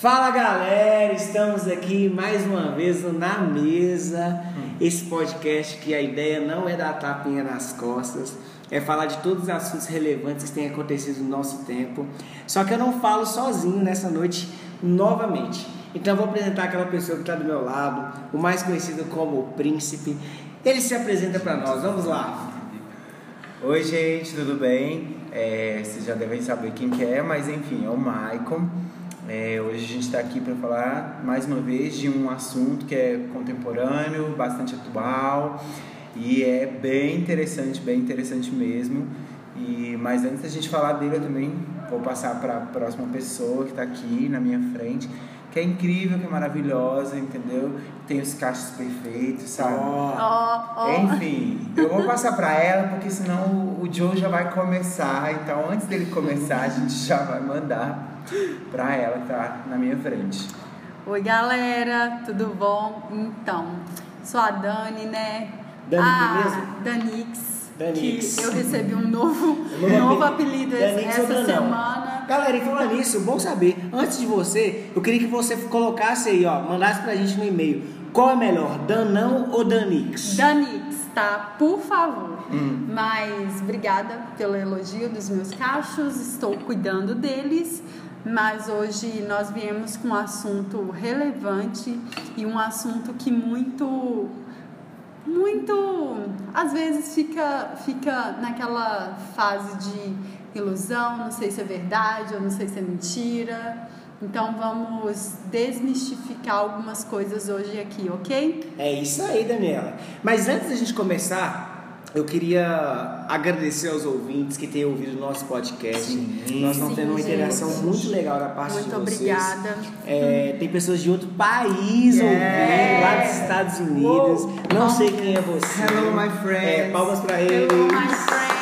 Fala galera, estamos aqui mais uma vez no Na Mesa, esse podcast que a ideia não é dar tapinha nas costas, é falar de todos os assuntos relevantes que têm acontecido no nosso tempo. Só que eu não falo sozinho nessa noite novamente. Então vou apresentar aquela pessoa que está do meu lado, o mais conhecido como o Príncipe. Ele se apresenta para nós, vamos lá. Oi gente, tudo bem? É, vocês já devem saber quem que é, mas enfim, é o Maicon. É, hoje a gente está aqui para falar mais uma vez de um assunto que é contemporâneo, bastante atual e é bem interessante, bem interessante mesmo. E, mas antes da gente falar dele, eu também vou passar para a próxima pessoa que está aqui na minha frente, que é incrível, que é maravilhosa, entendeu? Tem os cachos perfeitos, sabe? Ó, ó. Enfim, eu vou passar para ela porque senão o Joe já vai começar. Então, antes dele começar, a gente já vai mandar para ela que tá na minha frente. Oi, galera, tudo bom? Então, sou a Dani, né? Dani a mesmo? Danix. Danix. Que eu recebi um novo, Novo novo apelido. Danix essa semana. Galera, e falando nisso, bom saber, antes de você, eu queria que você colocasse aí, ó, mandasse pra gente no e-mail. Qual é melhor, Danão ou Danix? Danix, tá? Por favor. Hum. Mas obrigada pelo elogio dos meus cachos, estou cuidando deles. Mas hoje nós viemos com um assunto relevante e um assunto que muito muito às vezes fica fica naquela fase de ilusão, não sei se é verdade ou não sei se é mentira. Então vamos desmistificar algumas coisas hoje aqui, ok? É isso aí, Daniela. Mas antes da gente começar, eu queria agradecer aos ouvintes que têm ouvido o nosso podcast. Sim. Nós estamos tendo uma gente. interação muito legal da parte Muito de vocês. obrigada. É, tem pessoas de outro país Yes. ouvindo, lá dos Estados Unidos. Não sei quem é você. Hello, my friends. É, palmas pra eles. Hello, my friends.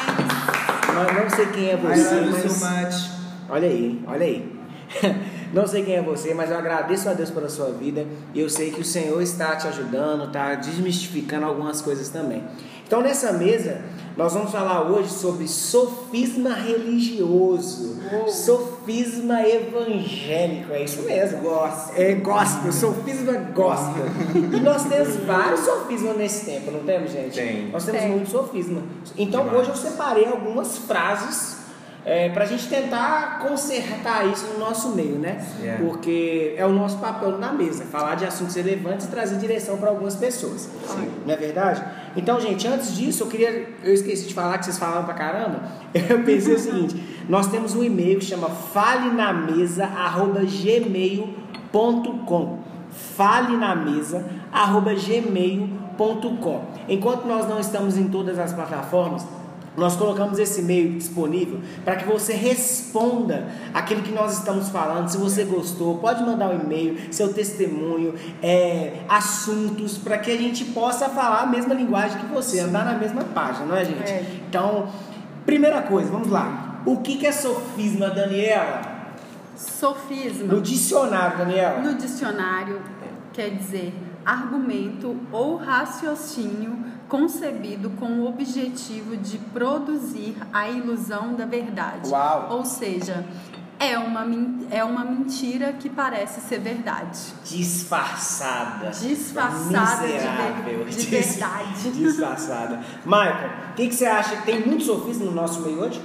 Não, não sei quem é I você, love you mas... so much. Olha aí, olha aí. Não sei quem é você, mas eu agradeço a Deus pela sua vida. E eu sei que o Senhor está te ajudando, está desmistificando algumas coisas também. Então, nessa mesa, nós vamos falar hoje sobre sofisma religioso, sofisma evangélico. É isso mesmo. Gospel. É gospel, sofisma gospel. e nós temos vários sofismas nesse tempo, não temos, gente? Tem. Nós temos Tem. muito sofisma. Então, Demais. hoje eu separei algumas frases é, para a gente tentar consertar isso no nosso meio, né? Yeah. Porque é o nosso papel na mesa, falar de assuntos relevantes e trazer direção para algumas pessoas. Não é verdade? Então, gente, antes disso, eu queria. Eu esqueci de falar que vocês falaram pra caramba. Eu pensei o seguinte: nós temos um e-mail que chama falenamesa.gmail.com. Fale na mesa, arroba gmail.com. Enquanto nós não estamos em todas as plataformas, nós colocamos esse e-mail disponível para que você responda aquilo que nós estamos falando. Se você gostou, pode mandar um e-mail, seu testemunho, é, assuntos, para que a gente possa falar a mesma linguagem que você, andar na mesma página, não é, gente? É. Então, primeira coisa, vamos lá. O que, que é sofisma, Daniela? Sofisma. No dicionário, Daniela. No dicionário quer dizer argumento ou raciocínio concebido com o objetivo de produzir a ilusão da verdade. Uau. Ou seja, é uma, é uma mentira que parece ser verdade. Disfarçada. Disfarçada de Miserável. ver- de Dis- verdade. Disfarçada. Michael, o que, que você acha? Tem muito sofisma no nosso meio hoje?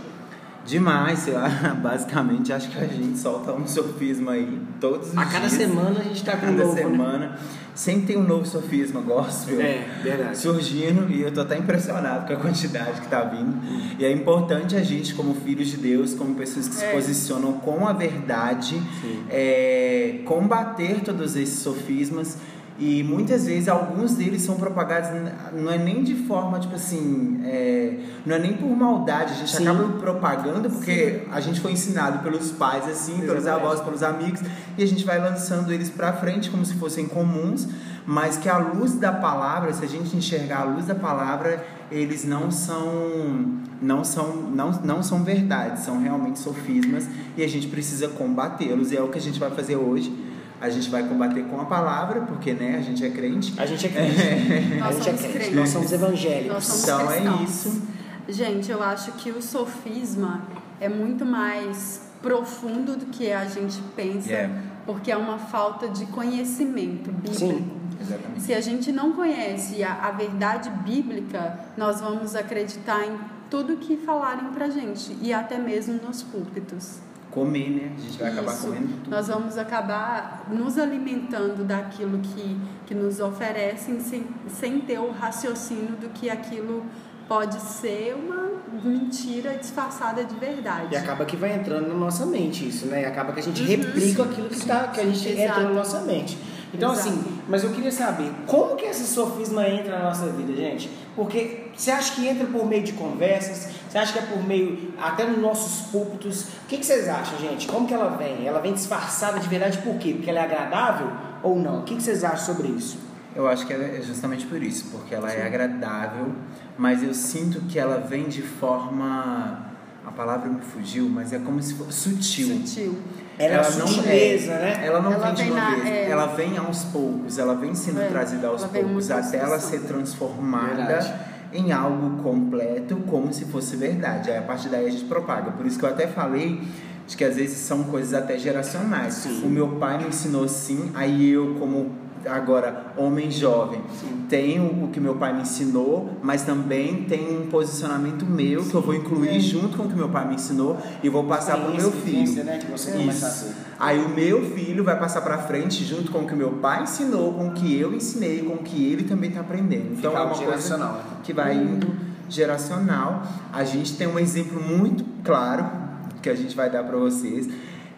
Demais, sei lá. Basicamente, acho que a gente solta um sofisma aí todos os A cada dias. semana a gente tá com um novo, né? Sempre tem um novo sofisma, gospel. É, verdade. Surgindo e eu tô até impressionado com a quantidade que tá vindo. E é importante a gente, como filhos de Deus, como pessoas que se É. posicionam com a verdade, é, combater todos esses sofismas. E muitas vezes alguns deles são propagados, não é nem de forma, tipo assim, é, não é nem por maldade, a gente Sim. acaba propagando porque a gente foi ensinado pelos pais, assim, pelos Exatamente. avós, pelos amigos, e a gente vai lançando eles pra frente como se fossem comuns, mas que a luz da palavra, se a gente enxergar a luz da palavra, eles não são não são não, não são verdades, são realmente sofismas e a gente precisa combatê-los e é o que a gente vai fazer hoje. A gente vai combater com a palavra, porque né, a gente é crente. A gente é crente. Nós a gente é somos crente. crentes. Nós somos evangélicos. Nós somos Então é cristãos. isso. Gente, eu acho que o sofisma é muito mais profundo do que a gente pensa. Yeah. porque é uma falta de conhecimento bíblico. Sim. Exatamente. Se a gente não conhece a, a verdade bíblica, nós vamos acreditar em tudo que falarem pra gente e até mesmo nos púlpitos. Comer, né? A gente vai acabar Isso. comendo tudo. Nós vamos acabar nos alimentando daquilo que, que nos oferecem sem, sem ter o raciocínio do que aquilo pode ser uma mentira disfarçada de verdade. E acaba que vai entrando na nossa mente isso, né? E acaba que a gente replica aquilo que, tá, que a gente Exato. entra na nossa mente. Então, Exato. assim, mas eu queria saber, como que esse sofisma entra na nossa vida, gente? Porque você acha que entra por meio de conversas? Você acha que é por meio, até nos nossos púlpitos? O que, que vocês acham, gente? Como que ela vem? Ela vem disfarçada de verdade por quê? Porque ela é agradável ou não? O que, que vocês acham sobre isso? Eu acho que é justamente por isso, porque ela é agradável, mas eu sinto que ela vem de forma. A palavra me fugiu, mas é como se fosse sutil. Sutil. Ela, uma não é- né? Ela não Ela vem de vem uma na- vez, é. ela vem aos poucos, ela vem sendo É, trazida aos ela poucos até ela ser transformada Verdade. em algo completo, como se fosse verdade. Aí a partir daí a gente propaga. Por isso que eu até falei de que às vezes são coisas até geracionais. Sim. O meu pai me ensinou assim, aí eu como agora homem jovem tenho o que meu pai me ensinou, mas também tenho um posicionamento meu que eu vou incluir É. junto com o que meu pai me ensinou e vou passar para o meu filho. né? Que você Isso. Aí o meu filho vai passar pra frente junto com o que meu pai ensinou, com o que eu ensinei, com o que ele também tá aprendendo. Então Fica é uma coisa né? que vai indo geracional. A gente tem um exemplo muito claro que a gente vai dar pra vocês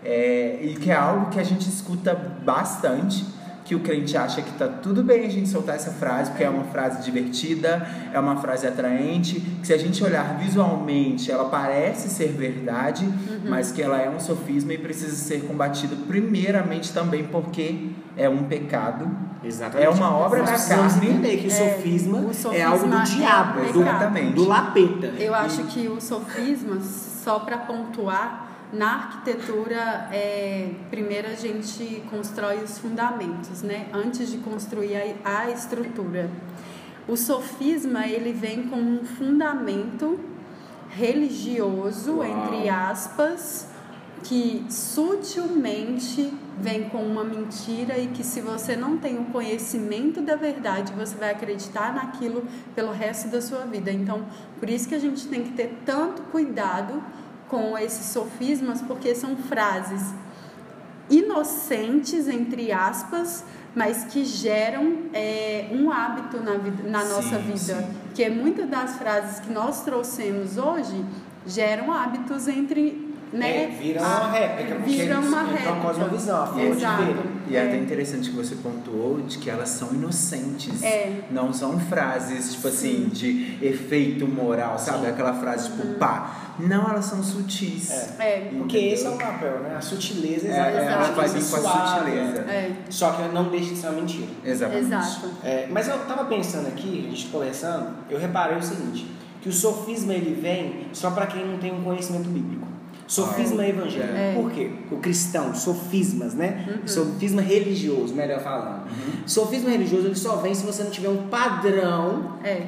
é, e que é algo que a gente escuta bastante. Que o crente acha que tá tudo bem a gente soltar essa frase, porque é uma frase divertida, é uma frase atraente, que se a gente olhar visualmente, ela parece ser verdade, mas que ela é um sofisma e precisa ser combatido primeiramente também porque é um pecado. Exatamente. É uma obra Nós da carne. entender que o É, sofisma, o é sofisma algo do é diabo, do, Exatamente. do lapeta. Eu acho que o sofisma, só para pontuar, na arquitetura, é, primeiro a gente constrói os fundamentos, né? Antes de construir a, a estrutura. O sofisma, ele vem com um fundamento religioso, Uau. entre aspas, que sutilmente vem com uma mentira e que se você não tem o conhecimento da verdade, você vai acreditar naquilo pelo resto da sua vida. Então, por isso que a gente tem que ter tanto cuidado com esses sofismas, porque são frases inocentes, entre aspas, mas que geram é, um hábito na, vida, na Sim, nossa vida. sim. Que muitas das frases que nós trouxemos hoje geram hábitos entre. Né, É, viram a- uma réplica, porque eles uma entram réplica. com a cosmovisão, a forma de Exato. ver. E é até É. interessante que você pontuou de que elas são inocentes. É. Não são frases, tipo assim, de efeito moral, sabe? Sim. Aquela frase tipo, pá. Não, elas são sutis. É. É, Porque Entendeu? esse é o papel, né? A sutileza É, exatamente. é, ela vai vir com a sutileza. é, Só que não deixa de ser uma mentira. Exatamente. exato. É, mas eu tava pensando aqui, a gente conversando, eu reparei o seguinte, que o sofisma ele vem só para quem não tem um conhecimento bíblico. Sofisma evangélico. É. Por quê? O cristão, sofismas, né? Uhum. Sofisma religioso, melhor falando. Sofisma religioso ele só vem se você não tiver um padrão É,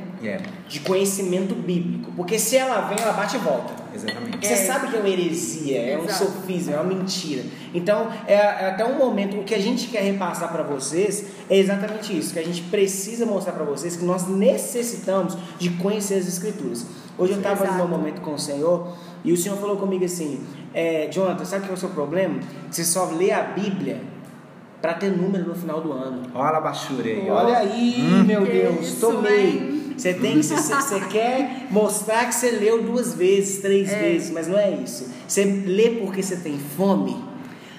de conhecimento bíblico. Porque se ela vem, ela bate e volta. Exatamente. Você É. sabe que é uma heresia, é um Exato. sofisma, é uma mentira. Então, é, é até um momento, o que a gente quer repassar para vocês é exatamente isso, que a gente precisa mostrar para vocês que nós necessitamos de conhecer as escrituras. Hoje eu estava meu momento com o Senhor e o Senhor falou comigo assim, é, Jonathan, sabe qual é o seu problema? Você só lê a Bíblia para ter número no final do ano. Olha a baixura aí. Olha aí, meu Que Deus, isso, tomei. hein? Você tem que você, quer mostrar que você leu duas vezes, três É. vezes, mas não é isso. Você lê porque você tem fome.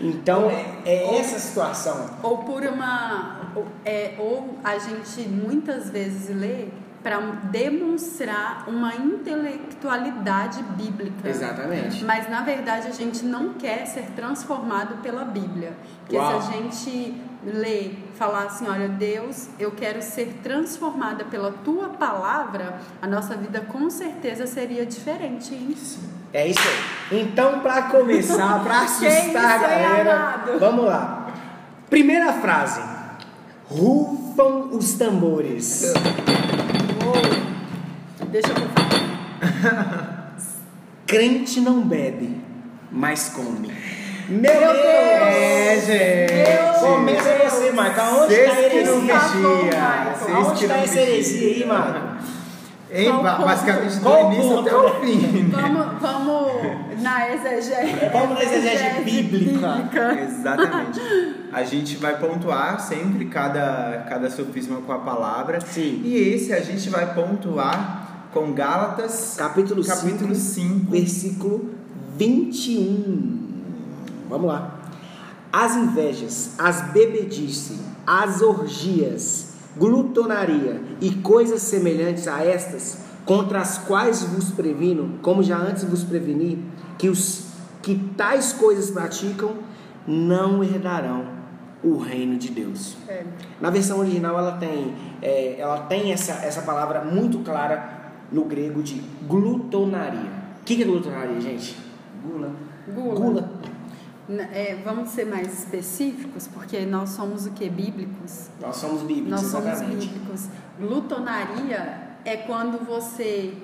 Então é, é essa a situação. Ou por uma. Ou, é, ou a gente muitas vezes lê para demonstrar uma intelectualidade bíblica. Exatamente. Mas na verdade a gente não quer ser transformado pela Bíblia. Porque Uau. se a gente lê, falar assim, olha, Deus, eu quero ser transformada pela tua palavra, a nossa vida com certeza seria diferente. hein? É isso aí. Então, para começar, para assustar a galera, amado? vamos lá. Primeira frase: Rufam os tambores. Deixa eu falar. Crente não bebe, mas come. Meu Deus! É, gente. Começa você, Marco. Aonde Vocês está a heresia? Aonde que está essa heresia aí. Marco? Ba- ponto? basicamente do início até o fim. né? Vamos, vamos na exegese. Vamos na exegese bíblica. Exatamente. A gente vai pontuar sempre cada, cada sofisma com a palavra. Sim. E esse a gente vai pontuar com Gálatas, Capítulo, capítulo 5, 5. versículo 21. Vamos lá. As invejas, as bebedices, as orgias, glutonaria e coisas semelhantes a estas, contra as quais vos previno, como já antes vos preveni, que os que tais coisas praticam não herdarão o reino de Deus. É. Na versão original ela tem, é, ela tem essa, essa palavra muito clara no grego de glutonaria. O que, que é glutonaria, gente? Gula. Gula. Gula. É, vamos ser mais específicos, porque nós somos o que? Bíblicos. Nós somos bíblicos, Nós somos exatamente. bíblicos. Glutonaria é quando você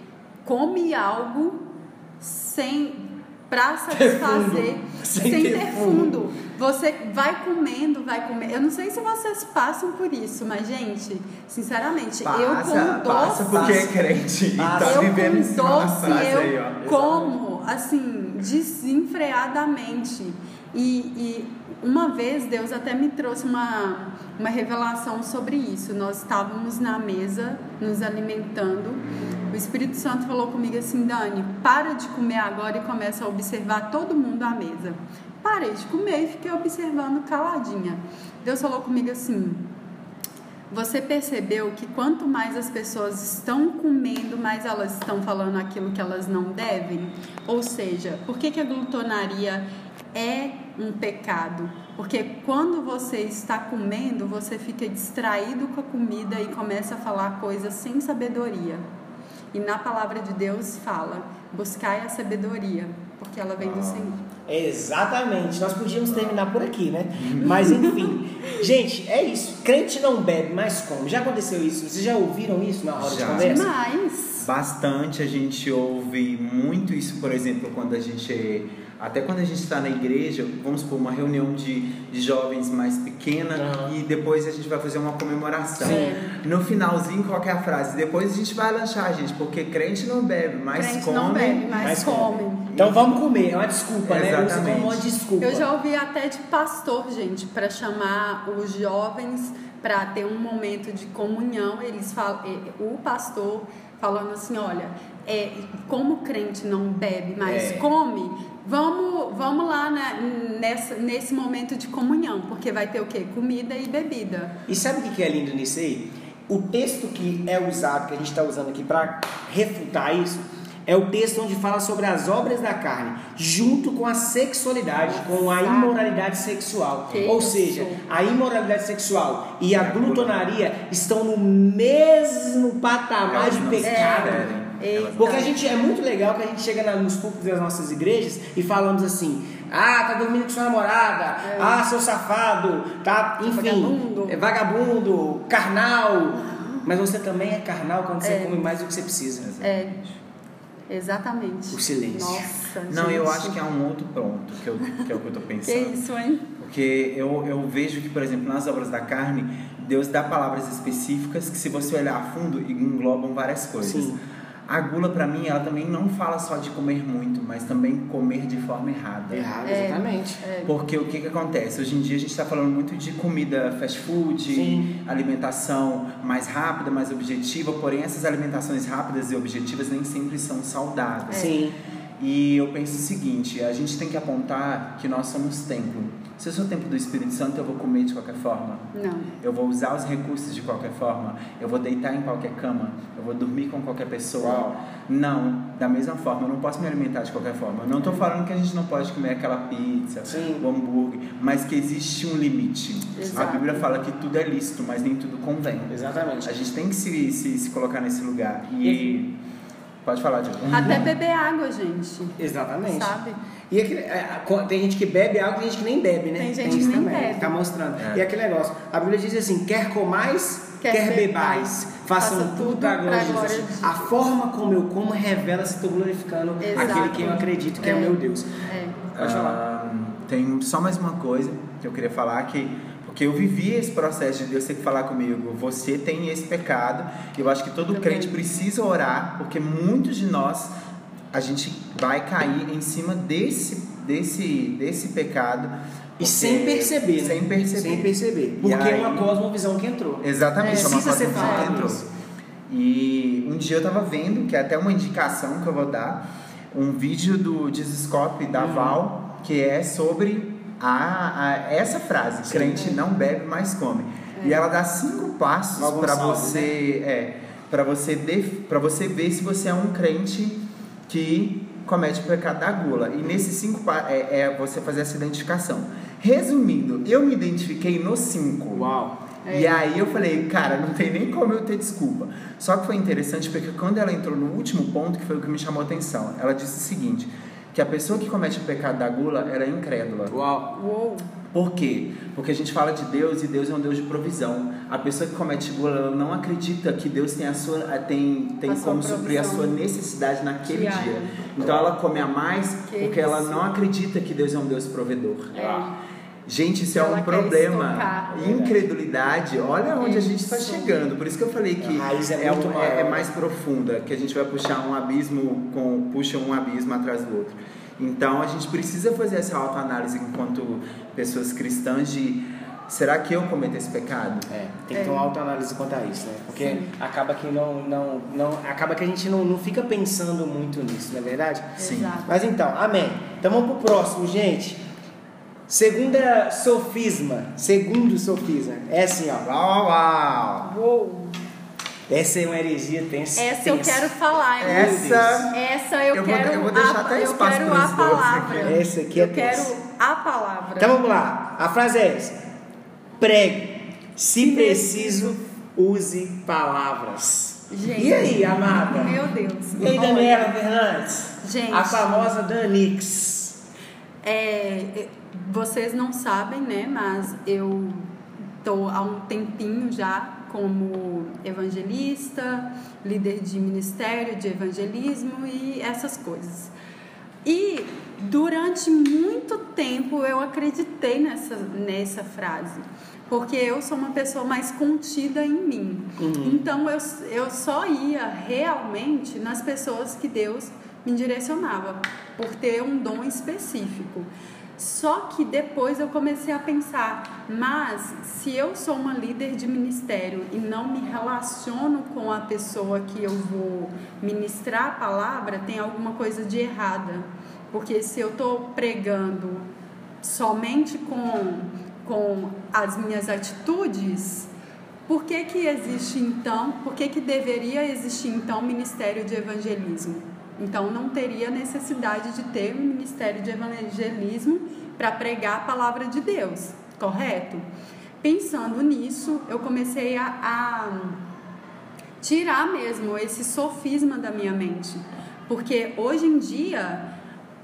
come algo sem para satisfazer, Sem sem, ter fundo. fundo. Você vai comendo, vai comendo. Eu não sei se vocês passam por isso, mas gente, sinceramente, eu Passa, como passa doce. porque é crente e Passa. tá eu vivendo em como cima da doce, eu aí, ó. como assim desenfreadamente. E, e uma vez Deus até me trouxe uma, uma revelação sobre isso. Nós estávamos na mesa, nos alimentando. O Espírito Santo falou comigo assim: Dani, para de comer agora e começa a observar todo mundo à mesa. Parei de comer e fiquei observando caladinha. Deus falou comigo assim: você percebeu que quanto mais as pessoas estão comendo, mais elas estão falando aquilo que elas não devem? Ou seja, por que, que a glutonaria é um pecado? Porque quando você está comendo, você fica distraído com a comida e começa a falar coisas sem sabedoria. E na palavra de Deus fala: buscai a sabedoria, porque ela vem do Senhor. Exatamente. Nós podíamos terminar por aqui, né? Mas enfim. Gente, é isso. Crente não bebe, mas come. Já aconteceu isso? Vocês já ouviram isso na roda de Já. conversa? Demais. Bastante a gente ouve muito isso, por exemplo, quando a gente. Até quando a gente está na igreja, vamos supor, uma reunião de, de jovens mais pequena Aham. e depois a gente vai fazer uma comemoração. Sim. No finalzinho, qual que é a frase? Depois a gente vai lanchar, gente, porque crente não bebe, mas Crente come. não bebe, mas, mas come. Então vamos comer. É uma desculpa, né? Usa Exatamente. como uma desculpa. Eu já ouvi até de pastor, gente, para chamar os jovens para ter um momento de comunhão. Eles falam, o pastor falando assim, olha, é, como crente não bebe, mas É. come, vamos, vamos lá né, nessa, nesse momento de comunhão, porque vai ter o quê? Comida e bebida. E sabe o que é lindo nisso aí? O texto que é usado, que a gente está usando aqui para refutar isso, é o texto onde fala sobre as obras da carne, junto com a sexualidade, com a imoralidade sexual. Que Ou isso. seja, a imoralidade sexual e a glutonaria estão no mesmo patamar Elas de não pecado. se Elas- Porque a gente é muito legal que a gente chega na- nos púlpitos das nossas igrejas e falamos assim: ah, tá dormindo com sua namorada, ah, seu safado, tá, enfim, Vagabundo. é vagabundo, carnal. Mas você também é carnal quando você É. come mais do que você precisa. É, exatamente. O silêncio. Nossa, Não, eu gente. acho que é um outro ponto que, eu, que é o que eu tô Que pensando. isso, hein? Porque eu, eu vejo que, por exemplo, nas obras da carne, Deus dá palavras específicas que, se você olhar a fundo, englobam várias coisas. Sim. A gula, pra mim, ela também não fala só de comer muito, mas também comer de forma errada. Errado, É. exatamente. Porque o que, que acontece? Hoje em dia a gente está falando muito de comida fast food, Sim. alimentação mais rápida, mais objetiva, porém essas alimentações rápidas e objetivas nem sempre são saudáveis. Sim. E eu penso o seguinte, a gente tem que apontar que nós somos templo. Se eu sou templo do Espírito Santo, eu vou comer de qualquer forma. Não. Eu vou usar os recursos de qualquer forma. Eu vou deitar em qualquer cama. Eu vou dormir com qualquer pessoa. Não, da mesma forma, eu não posso me alimentar de qualquer forma. Eu não estou falando que a gente não pode comer aquela pizza, Sim. o hambúrguer, mas que existe um limite. Exato. A Bíblia fala que tudo é lícito, mas nem tudo convém. Exatamente. A gente tem que se, se, se colocar nesse lugar. E. Pode falar, Diogo. Até beber água, gente. Exatamente. Sabe? E aquele, é, tem gente que bebe água tem gente que nem bebe, né? Tem gente isso que nem também, bebe. Tá mostrando. É. E aquele negócio, a Bíblia diz assim: quer comais, quer, Quer bebais, façam faça tudo para a glória de Jesus. Jesus. A forma como eu como revela se estou glorificando Exato. aquele que eu acredito que é, o É. meu Deus. É. Pode falar. Ah, tem só mais uma coisa que eu queria falar que porque eu vivi esse processo de Deus ter que falar comigo, você tem esse pecado. Eu acho que todo Também. crente precisa orar, porque muitos de nós a gente vai cair em cima desse desse desse pecado E porque- sem perceber, né? sem perceber. Sem perceber. Porque é aí- uma cosmovisão que entrou. Exatamente, É, é uma cosmovisão que entrou. isso. E um dia eu tava vendo, que é até uma indicação que eu vou dar, um vídeo do Dizescope da Uhum. Val, que é sobre a, a- essa frase, Sim. crente não bebe, mas come. E ela dá cinco passos para você, é, para você def- você ver se você é um crente que comete o pecado da gula. E nesses cinco é, é você fazer essa identificação. Resumindo, eu me identifiquei nos cinco. Uau. E aí eu falei, cara, não tem nem como eu ter desculpa. Só que foi interessante porque quando ela entrou no último ponto, que foi o que me chamou a atenção, ela disse o seguinte, que a pessoa que comete o pecado da gula, ela é incrédula. Uau. Uou! Por quê? Porque a gente fala de Deus e Deus é um Deus de provisão. A pessoa que comete gula, ela não acredita que Deus tem, a sua, tem, tem A sua como suprir a sua necessidade naquele Diária. dia. Então ela come a mais Que porque ela isso. não acredita que Deus é um Deus provedor. É. Gente, isso é Ela um quer problema. estocar. Incredulidade, olha onde a gente está chegando. Por isso que eu falei que A raiz é é, muito um- é- é mais profunda, que a gente vai puxar um abismo com puxa um abismo atrás do outro. Então a gente precisa fazer essa autoanálise enquanto pessoas cristãs de será que eu cometo esse pecado? É, tem que É. ter uma autoanálise quanto a isso, né? Porque Sim. acaba que não, não, não, acaba que a gente não, não fica pensando muito nisso, não é verdade? Sim. Exato. Mas então, amém. Então vamos pro próximo, gente. Segunda sofisma, segundo sofisma, é assim, ó. Uau, uau! Uou! Essa é uma heresia tensa. Essa eu quero falar, hein? Essa- Essa eu, Eu vou- quero. eu vou deixar a, até eu espaço quero a palavra. aqui. Essa aqui é eu quero tensa. a palavra. Então vamos lá. A frase é essa: pregue, se preciso, use palavras. Gente. E aí, amada? Meu Deus. E aí, Daniela Fernandes? Gente. A famosa Danix. É, vocês não sabem, né? Mas eu estou há um tempinho já como evangelista, líder de ministério de evangelismo e essas coisas. E durante muito tempo eu acreditei nessa, nessa frase, porque eu sou uma pessoa mais contida em mim. Então eu, eu só ia realmente nas pessoas que Deus me direcionava, por ter um dom específico. Só que depois eu comecei a pensar, mas se eu sou uma líder de ministério e não me relaciono com a pessoa que eu vou ministrar a palavra, tem alguma coisa de errada. Porque se eu estou pregando somente com, com as minhas atitudes, por que, que existe então, por que, que deveria existir então ministério de evangelismo? Então não teria necessidade de ter um ministério de evangelismo para pregar a palavra de Deus, correto? Pensando nisso, eu comecei a, a tirar mesmo esse sofisma da minha mente. Porque hoje em dia,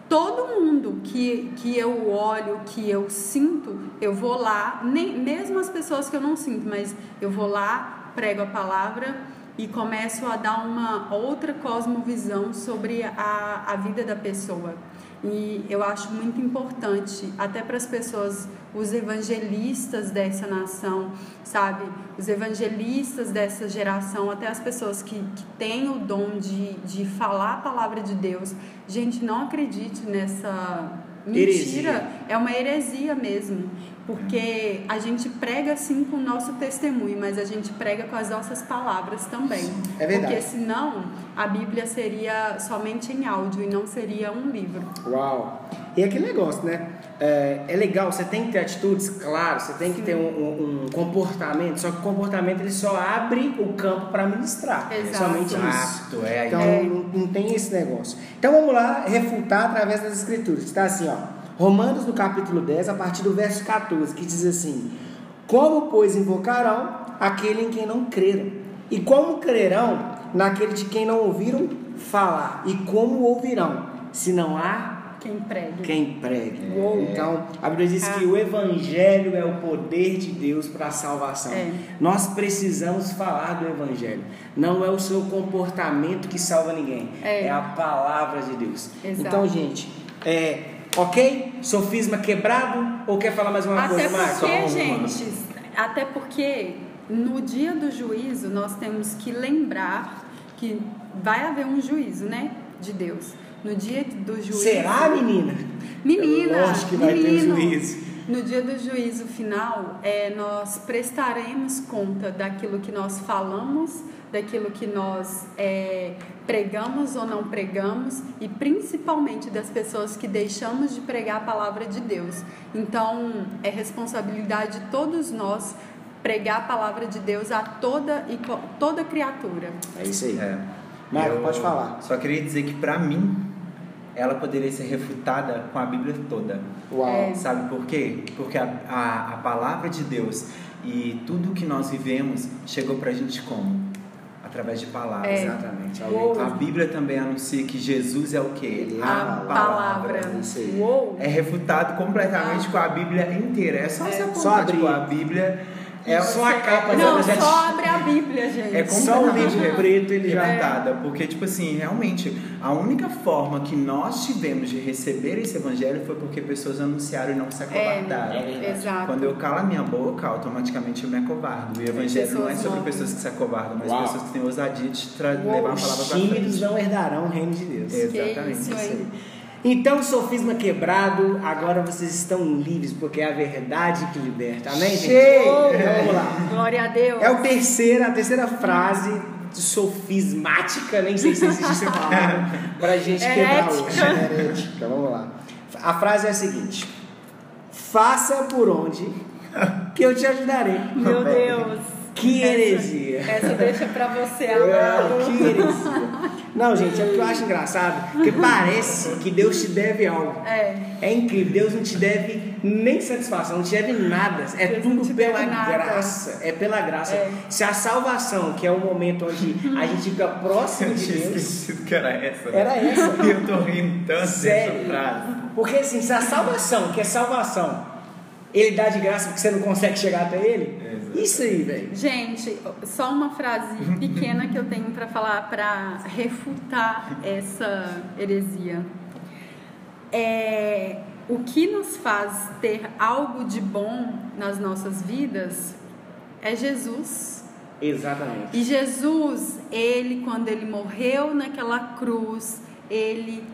todo mundo que, que eu olho, que eu sinto, eu vou lá, nem, mesmo as pessoas que eu não sinto, mas eu vou lá, prego a palavra e começo a dar uma outra cosmovisão sobre a, a vida da pessoa. E eu acho muito importante, até para as pessoas, os evangelistas dessa nação, sabe? Os evangelistas dessa geração, até as pessoas que, que têm o dom de, de falar a palavra de Deus. Gente, não acredite nessa mentira. Heresia. É uma heresia mesmo. Porque a gente prega assim com o nosso testemunho, mas a gente prega com as nossas palavras também. É verdade. Porque senão a Bíblia seria somente em áudio e não seria um livro. Uau! E aquele negócio, né? É, é legal, você tem que ter atitudes, claro, você tem que ter um, um- um comportamento, só que o comportamento ele só abre o campo para ministrar. É Exato. somente isso. É. Então É. não, não tem esse negócio. Então vamos lá refutar através das escrituras. Está assim, ó. Romanos no capítulo 10, a partir do verso 14, que diz assim: Como, pois, invocarão aquele em quem não creram? E como crerão naquele de quem não ouviram falar? E como ouvirão, se não há Quem prega. quem pregue? Uou. Então, a Bíblia diz que Ah. o Evangelho é o poder de Deus para a salvação. É. Nós precisamos falar do Evangelho. Não é o seu comportamento que salva ninguém, É. é, a palavra de Deus. Exato. Então, gente, é, Ok? Sofisma quebrado? Ou quer falar mais uma Até coisa, Marcos? porque, Só uma. gente, até porque no dia do juízo nós temos que lembrar que vai haver um juízo, né? De Deus. No dia do juízo. Será, menina? Menina, Lógico que vai ter menino, juízo. No dia do juízo final, é, nós prestaremos conta daquilo que nós falamos, daquilo que nós é, pregamos ou não pregamos e principalmente das pessoas que deixamos de pregar a palavra de Deus. Então, é responsabilidade de todos nós pregar a palavra de Deus a toda e toda criatura. É isso aí. É. Marco, Eu pode falar. Só queria dizer que pra mim ela poderia ser refutada com a Bíblia toda. Uau. É. Sabe por quê? Porque a, a, a palavra de Deus e tudo que nós vivemos chegou pra gente como? Através de palavras. É. Exatamente. Uou. A Bíblia também anuncia que Jesus é o quê? Ele é A palavra. Isso aí. Uou! É refutado completamente Ah. com a Bíblia inteira. É só É. você apontar, tipo, a Bíblia. É Só a capa Não, só abre a Bíblia, gente. É Só o completamente livro preto ele já refutada, porque tipo assim, realmente, a única forma que nós tivemos de receber esse evangelho foi porque pessoas anunciaram e não se acovardaram. É verdade. Exato. Quando eu calo a minha boca, automaticamente eu me acovardo. E o evangelho não é sobre pessoas que se acovardam, mas Uau. pessoas que têm ousadia de levar a palavra Os pra tímidos frente. não herdarão o reino de Deus. É. Que Exatamente, isso, aí. Então, sofisma quebrado, agora vocês estão livres, porque é a verdade que liberta. Amém, gente? Uou! Então, vamos lá. Glória a Deus. É o terceira, a terceira frase sofismática, nem sei se existe essa palavra, pra gente quebrar hoje. Herética, vamos lá. A frase é a seguinte: Faça por onde que eu te ajudarei. Meu Deus. Que Essa- heresia. Essa, deixa pra você, É, amado. que heresia. Não, gente, é o que eu acho engraçado, porque parece que Deus te deve algo. É. É incrível, Deus não te deve nem satisfação, não te deve nada. É Deus tudo pela graça. É pela graça. É. Se a salvação, que é o momento onde a gente fica próximo Eu de tinha Deus, esquecido que era essa. era essa. Eu tô rindo tanto Sério. dessa frase. Porque assim, se a salvação, que é salvação, ele dá de graça porque você não consegue chegar até ele, Exato. isso aí, velho. Gente, só uma frase pequena que eu tenho pra falar pra refutar essa heresia. É, o que nos faz ter algo de bom nas nossas vidas é Jesus. Exatamente. E Jesus, ele quando ele morreu naquela cruz, ele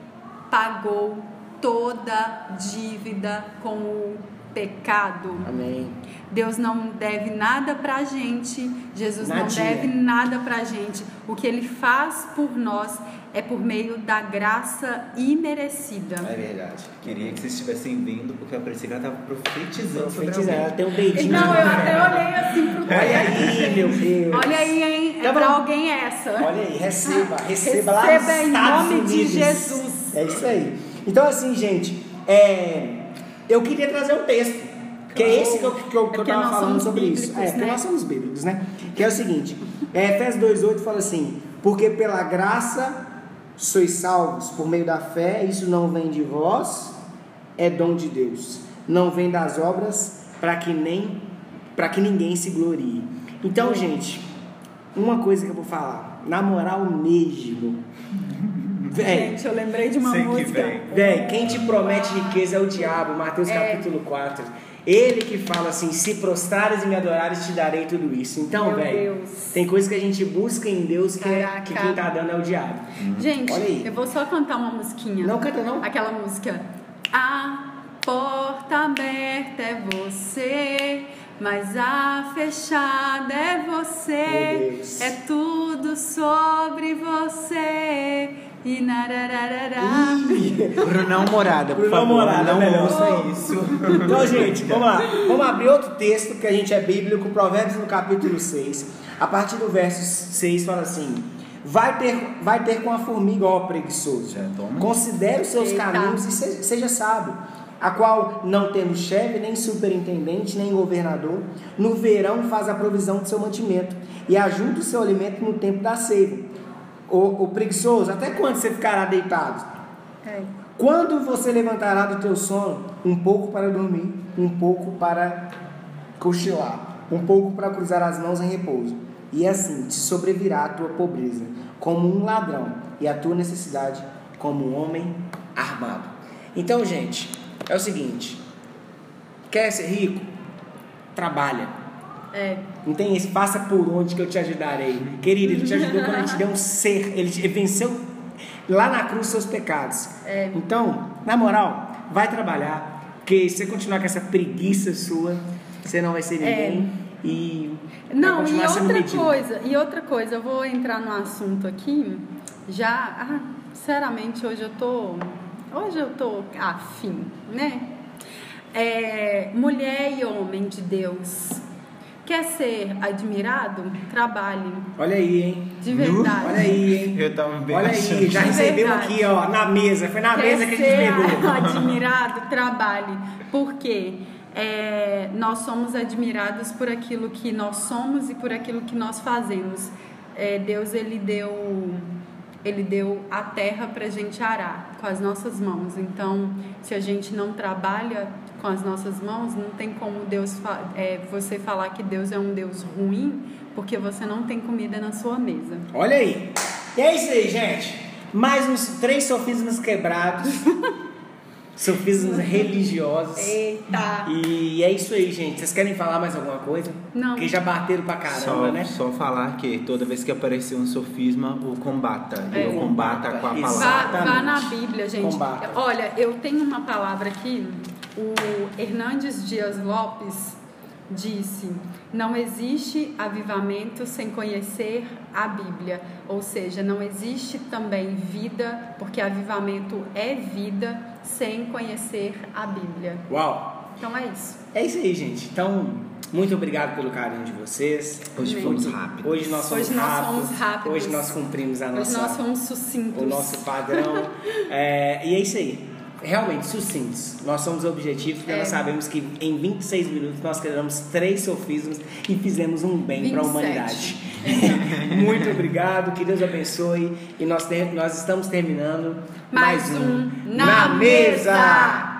pagou toda dívida com o pecado. Amém. Deus não deve nada pra gente, Jesus Nadinha. não deve nada pra gente. O que ele faz por nós é por meio da graça imerecida. É verdade. Queria que vocês estivessem vendo, porque eu parecia que ela tava profetizando sobre Profetiza, ela tem um dedinho. Não, de- eu até olhei assim pro Olha aí, meu Deus. Olha aí, hein? É Tá bom. pra alguém essa. Olha aí, receba, receba lá nos Receba em Estados nome de Unidos. Jesus. É isso aí. Então, assim, gente, é, eu queria trazer um texto. Que é esse que eu, que eu, que eu porque tava falando sobre isso. bíblicos, É, porque né? nós somos bíblicos, né? Que é o seguinte: é, Efésios 2,8 fala assim: Porque pela graça sois salvos por meio da fé, isso não vem de vós, é dom de Deus. Não vem das obras para que nem para que ninguém se glorie. Então, gente, uma coisa que eu vou falar, na moral mesmo. Véi, Gente, eu lembrei de uma Sei que música. vem. Véi, quem te promete riqueza é o diabo, Mateus É. capítulo 4. Ele que fala assim: se prostrares e me adorares, te darei tudo isso. Então, velho, tem coisa que a gente busca em Deus que, é, que quem tá dando é o diabo. Gente, Olha aí. eu vou só cantar uma musiquinha. Não canta, não. Aquela música. A porta aberta é você, mas a fechada é você. É tudo sobre você. E narararará. Brunão Morada, por Brunão favor. Morada, não melhor. ouça isso. Então, gente, vamos lá. Vamos abrir outro texto, que a gente é bíblico, Provérbios no capítulo 6. A partir do verso 6 fala assim: Vai ter, vai ter com a formiga, ó preguiçoso. Considere os seus Eita. caminhos e seja, seja sábio. A qual, não tendo chefe, nem superintendente, nem governador, no verão faz a provisão do seu mantimento e ajunta o seu alimento no tempo da seiva. O, o preguiçoso, até quando você ficará deitado? É. Quando você levantará do teu sono, um pouco para dormir, um pouco para cochilar, um pouco para cruzar as mãos em repouso. E assim te sobrevirá a tua pobreza, como um ladrão, e a tua necessidade, como um homem armado. Então, gente, é o seguinte: quer ser rico? Trabalha. É. Não tem esse, passa por onde que eu te ajudarei. Querido, ele te ajudou quando ele te deu um ser, ele, te, ele venceu lá na cruz seus pecados. É. Então, na moral, vai trabalhar, porque se você continuar com essa preguiça sua, você não vai ser É. ninguém e vai Não, e outra coisa, e outra coisa, eu vou entrar no assunto aqui. Já, ah, sinceramente, hoje eu tô, hoje eu tô afim, né? É, mulher e homem de Deus, quer ser admirado? Trabalhe, Olha aí, hein? de verdade. Olha aí, hein? Eu tava bem Olha achando. aí, já recebeu aqui, ó, na mesa. Foi na Quer mesa que a gente ser pegou. admirado, trabalhe. Porque é, nós somos admirados por aquilo que nós somos e por aquilo que nós fazemos. É, Deus ele deu ele deu a terra para a gente arar com as nossas mãos. Então, se a gente não trabalha com as nossas mãos, não tem como Deus fa- é, você falar que Deus é um Deus ruim, porque você não tem comida na sua mesa. Olha aí. E é isso aí, gente. Mais uns três sofismas quebrados. sofismas religiosos. Eita! E é isso aí, gente. Vocês querem falar mais alguma coisa? Não. Porque já bateram pra caramba, Só, né? só falar que toda vez que aparecer um sofisma, o combata. É. O combata com a palavra. Vá, vá na Bíblia, gente. Combata. Olha, eu tenho uma palavra aqui. O Hernandes Dias Lopes disse: Não existe avivamento sem conhecer a Bíblia. Ou seja, não existe também vida, porque avivamento é vida, sem conhecer a Bíblia. Uau. Então é isso. É isso aí, gente. Então, muito obrigado pelo carinho de vocês. Hoje Amém. fomos rápido. Hoje nós fomos, Hoje nós rápidos. fomos rápidos. Hoje nós cumprimos a Hoje nossa, nós somos sucintos. o nosso padrão. É, e é isso aí. Realmente, sucintos. Nós somos objetivos porque É. nós sabemos que em 26 minutos nós quebramos três sofismas e fizemos um bem para a 27. humanidade. Muito obrigado, que Deus abençoe. E nós, ter- nós estamos terminando Mais um Na Mesa.